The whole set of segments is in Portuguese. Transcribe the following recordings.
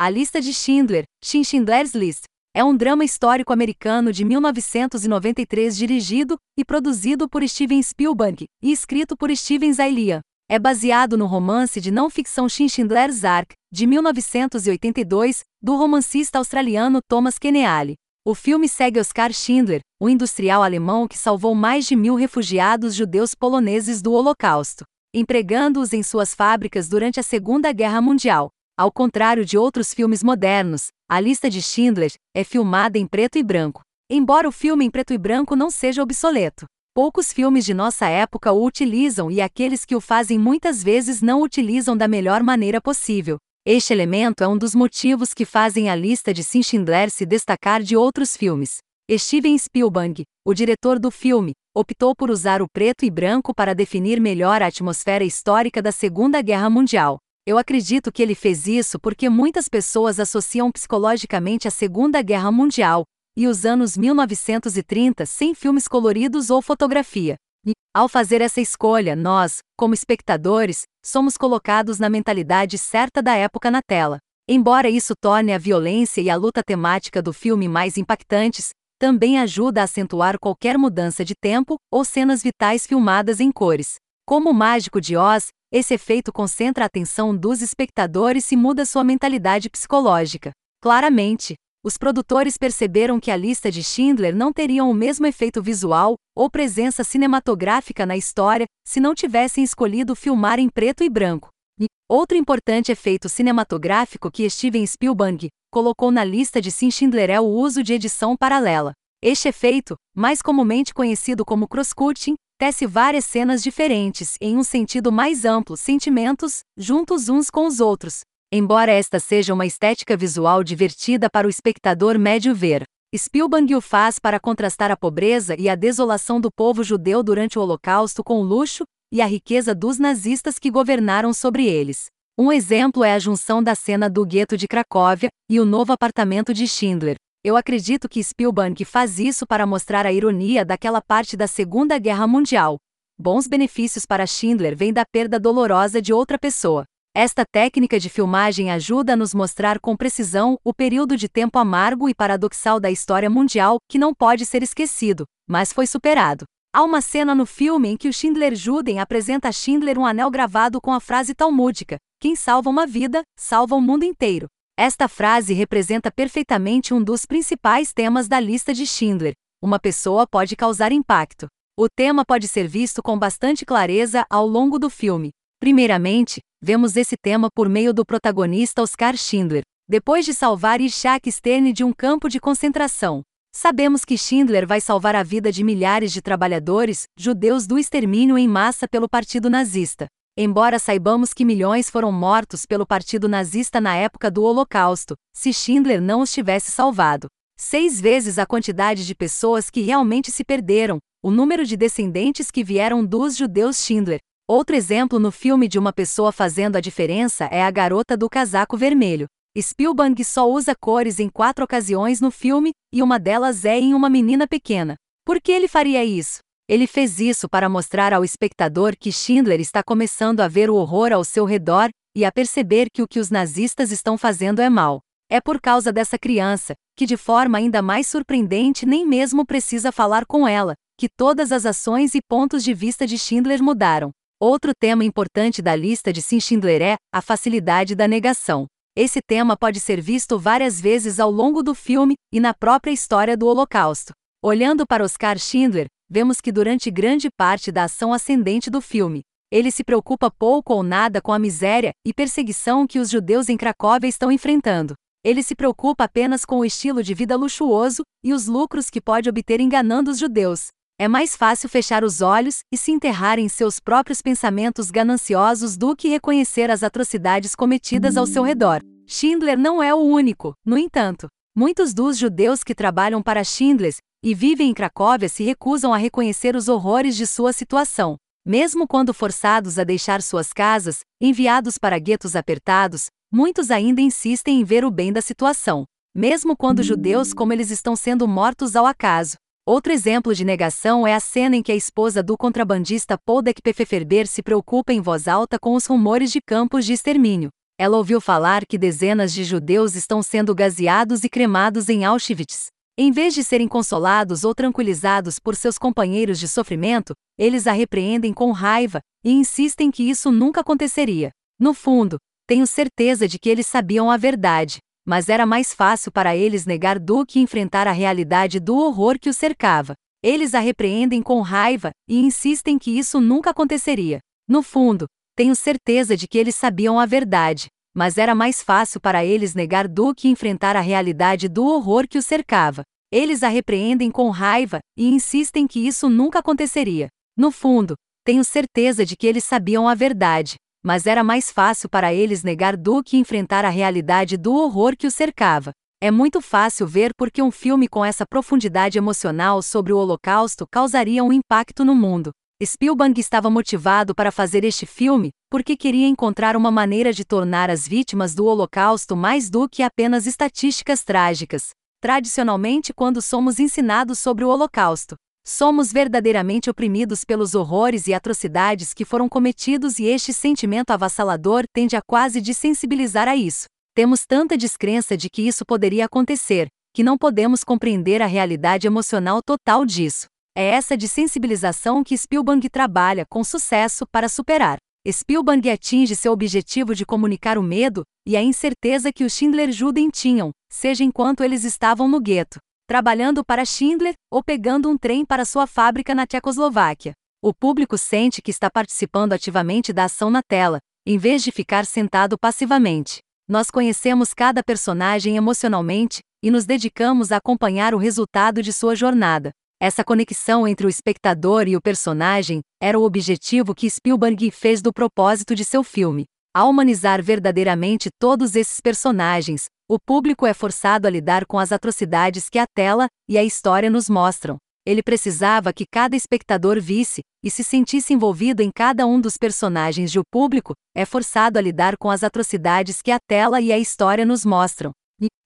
A Lista de Schindler, Schindler's List, é um drama histórico americano de 1993 dirigido e produzido por Steven Spielberg e escrito por Steven Zaillian. É baseado no romance de não-ficção Schindler's Ark, de 1982, do romancista australiano Thomas Keneally. O filme segue Oskar Schindler, o industrial alemão que salvou mais de mil refugiados judeus poloneses do Holocausto, empregando-os em suas fábricas durante a Segunda Guerra Mundial. Ao contrário de outros filmes modernos, a lista de Schindler é filmada em preto e branco. Embora o filme em preto e branco não seja obsoleto, poucos filmes de nossa época o utilizam e aqueles que o fazem muitas vezes não utilizam da melhor maneira possível. Este elemento é um dos motivos que fazem a lista de Sim Schindler se destacar de outros filmes. Steven Spielberg, o diretor do filme, optou por usar o preto e branco para definir melhor a atmosfera histórica da Segunda Guerra Mundial. Eu acredito que ele fez isso porque muitas pessoas associam psicologicamente a Segunda Guerra Mundial e os anos 1930 sem filmes coloridos ou fotografia. E, ao fazer essa escolha, nós, como espectadores, somos colocados na mentalidade certa da época na tela. Embora isso torne a violência e a luta temática do filme mais impactantes, também ajuda a acentuar qualquer mudança de tempo ou cenas vitais filmadas em cores. Como o Mágico de Oz, esse efeito concentra a atenção dos espectadores e muda sua mentalidade psicológica. Claramente, os produtores perceberam que a lista de Schindler não teria o mesmo efeito visual ou presença cinematográfica na história se não tivessem escolhido filmar em preto e branco. E outro importante efeito cinematográfico que Steven Spielberg colocou na lista de Sim Schindler é o uso de edição paralela. Este efeito, mais comumente conhecido como cross-cutting, tece várias cenas diferentes, em um sentido mais amplo, sentimentos, juntos uns com os outros. Embora esta seja uma estética visual divertida para o espectador médio ver, Spielberg o faz para contrastar a pobreza e a desolação do povo judeu durante o Holocausto com o luxo e a riqueza dos nazistas que governaram sobre eles. Um exemplo é a junção da cena do gueto de Cracóvia e o novo apartamento de Schindler, eu acredito que Spielberg faz isso para mostrar a ironia daquela parte da Segunda Guerra Mundial. Bons benefícios para Schindler vêm da perda dolorosa de outra pessoa. Esta técnica de filmagem ajuda a nos mostrar com precisão o período de tempo amargo e paradoxal da história mundial que não pode ser esquecido, mas foi superado. Há uma cena no filme em que o Schindler Juden apresenta a Schindler um anel gravado com a frase talmúdica: Quem salva uma vida, salva o mundo inteiro. Esta frase representa perfeitamente um dos principais temas da lista de Schindler: uma pessoa pode causar impacto. O tema pode ser visto com bastante clareza ao longo do filme. Primeiramente, vemos esse tema por meio do protagonista Oscar Schindler, depois de salvar Ishak Stern de um campo de concentração. Sabemos que Schindler vai salvar a vida de milhares de trabalhadores judeus do extermínio em massa pelo Partido Nazista. Embora saibamos que milhões foram mortos pelo partido nazista na época do Holocausto, se Schindler não os tivesse salvado. Seis vezes a quantidade de pessoas que realmente se perderam, o número de descendentes que vieram dos judeus Schindler. Outro exemplo no filme de uma pessoa fazendo a diferença é a garota do casaco vermelho. Spielberg só usa cores em quatro ocasiões no filme, e uma delas é em uma menina pequena. Por que ele faria isso? Ele fez isso para mostrar ao espectador que Schindler está começando a ver o horror ao seu redor e a perceber que o que os nazistas estão fazendo é mal. É por causa dessa criança, que de forma ainda mais surpreendente nem mesmo precisa falar com ela, que todas as ações e pontos de vista de Schindler mudaram. Outro tema importante da lista de Sim Schindler é a facilidade da negação. Esse tema pode ser visto várias vezes ao longo do filme e na própria história do Holocausto. Olhando para Oscar Schindler, vemos que durante grande parte da ação ascendente do filme, ele se preocupa pouco ou nada com a miséria e perseguição que os judeus em Cracóvia estão enfrentando. Ele se preocupa apenas com o estilo de vida luxuoso e os lucros que pode obter enganando os judeus. É mais fácil fechar os olhos e se enterrar em seus próprios pensamentos gananciosos do que reconhecer as atrocidades cometidas ao seu redor. Schindler não é o único, no entanto. Muitos dos judeus que trabalham para Schindler e vivem em Cracóvia se recusam a reconhecer os horrores de sua situação. Mesmo quando forçados a deixar suas casas, enviados para guetos apertados, muitos ainda insistem em ver o bem da situação, mesmo quando judeus como eles estão sendo mortos ao acaso. Outro exemplo de negação é a cena em que a esposa do contrabandista Poldek Pfefferber se preocupa em voz alta com os rumores de campos de extermínio. Ela ouviu falar que dezenas de judeus estão sendo gaseados e cremados em Auschwitz. Em vez de serem consolados ou tranquilizados por seus companheiros de sofrimento, eles a repreendem com raiva e insistem que isso nunca aconteceria. No fundo, tenho certeza de que eles sabiam a verdade, mas era mais fácil para eles negar do que enfrentar a realidade do horror que os cercava. Eles a repreendem com raiva e insistem que isso nunca aconteceria. No fundo, tenho certeza de que eles sabiam a verdade, mas era mais fácil para eles negar do que enfrentar a realidade do horror que os cercava. Eles a repreendem com raiva e insistem que isso nunca aconteceria. No fundo, tenho certeza de que eles sabiam a verdade, mas era mais fácil para eles negar do que enfrentar a realidade do horror que os cercava. É muito fácil ver por que um filme com essa profundidade emocional sobre o Holocausto causaria um impacto no mundo. Spielberg estava motivado para fazer este filme porque queria encontrar uma maneira de tornar as vítimas do Holocausto mais do que apenas estatísticas trágicas. Tradicionalmente, quando somos ensinados sobre o Holocausto, somos verdadeiramente oprimidos pelos horrores e atrocidades que foram cometidos e este sentimento avassalador tende a quase desensibilizar a isso. Temos tanta descrença de que isso poderia acontecer, que não podemos compreender a realidade emocional total disso. É essa desensibilização que Spielberg trabalha com sucesso para superar. Spielberg atinge seu objetivo de comunicar o medo e a incerteza que os Schindler Juden tinham, seja enquanto eles estavam no gueto, trabalhando para Schindler ou pegando um trem para sua fábrica na Tchecoslováquia. O público sente que está participando ativamente da ação na tela, em vez de ficar sentado passivamente. Nós conhecemos cada personagem emocionalmente e nos dedicamos a acompanhar o resultado de sua jornada. Essa conexão entre o espectador e o personagem era o objetivo que Spielberg fez do propósito de seu filme. Ao humanizar verdadeiramente todos esses personagens, o público é forçado a lidar com as atrocidades que a tela e a história nos mostram. Ele precisava que cada espectador visse e se sentisse envolvido em cada um dos personagens e o público é forçado a lidar com as atrocidades que a tela e a história nos mostram.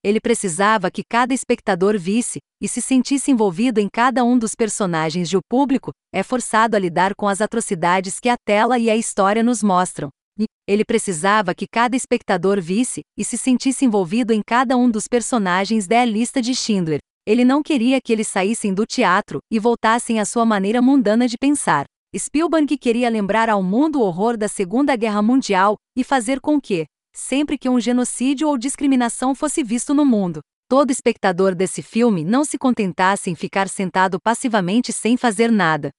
Ele precisava que cada espectador visse e se sentisse envolvido em cada um dos personagens e o público é forçado a lidar com as atrocidades que a tela e a história nos mostram. Ele precisava que cada espectador visse e se sentisse envolvido em cada um dos personagens da lista de Schindler. Ele não queria que eles saíssem do teatro e voltassem à sua maneira mundana de pensar. Spielberg queria lembrar ao mundo o horror da Segunda Guerra Mundial e fazer com que, sempre que um genocídio ou discriminação fosse visto no mundo. Todo espectador desse filme não se contentasse em ficar sentado passivamente sem fazer nada.